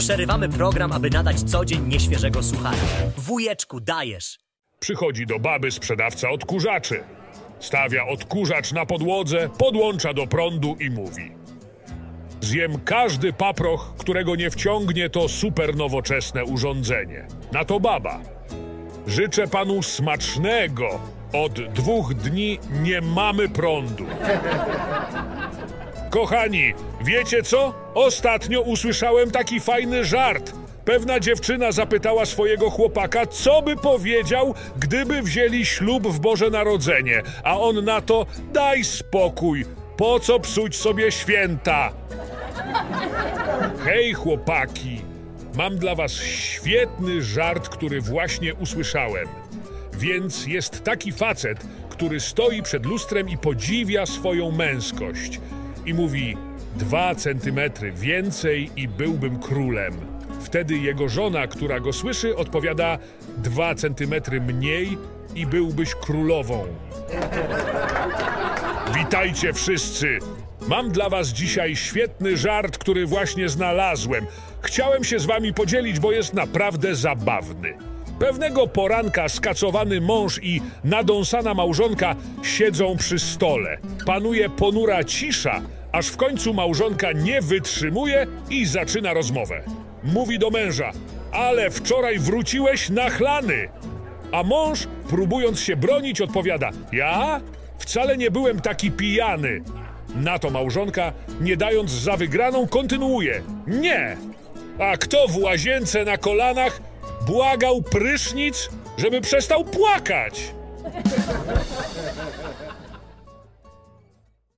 Przerywamy program, aby nadać co dzień nieświeżego suchara. Wujeczku, dajesz. Przychodzi do baby sprzedawca odkurzaczy. Stawia odkurzacz na podłodze, podłącza do prądu i mówi: Zjem każdy paproch, którego nie wciągnie to super nowoczesne urządzenie. Na to baba. Życzę panu smacznego. Od dwóch dni nie mamy prądu. Kochani, wiecie co? Ostatnio usłyszałem taki fajny żart. Pewna dziewczyna zapytała swojego chłopaka, co by powiedział, gdyby wzięli ślub w Boże Narodzenie, a on na to: daj spokój, po co psuć sobie święta? Hej, chłopaki, mam dla was świetny żart, który właśnie usłyszałem. Więc jest taki facet, który stoi przed lustrem i podziwia swoją męskość. I mówi: Dwa centymetry więcej i byłbym królem. Wtedy jego żona, która go słyszy, odpowiada: Dwa centymetry mniej i byłbyś królową. Witajcie wszyscy! Mam dla was dzisiaj świetny żart, który właśnie znalazłem. Chciałem się z wami podzielić, bo jest naprawdę zabawny. Pewnego poranka skacowany mąż i nadąsana małżonka siedzą przy stole. Panuje ponura cisza, aż w końcu małżonka nie wytrzymuje i zaczyna rozmowę. Mówi do męża: Ale wczoraj wróciłeś nachlany. A mąż, próbując się bronić, odpowiada: Ja? Wcale nie byłem taki pijany. Na to małżonka, nie dając za wygraną, kontynuuje: Nie! A kto w łazience na kolanach błagał prysznic, żeby przestał płakać?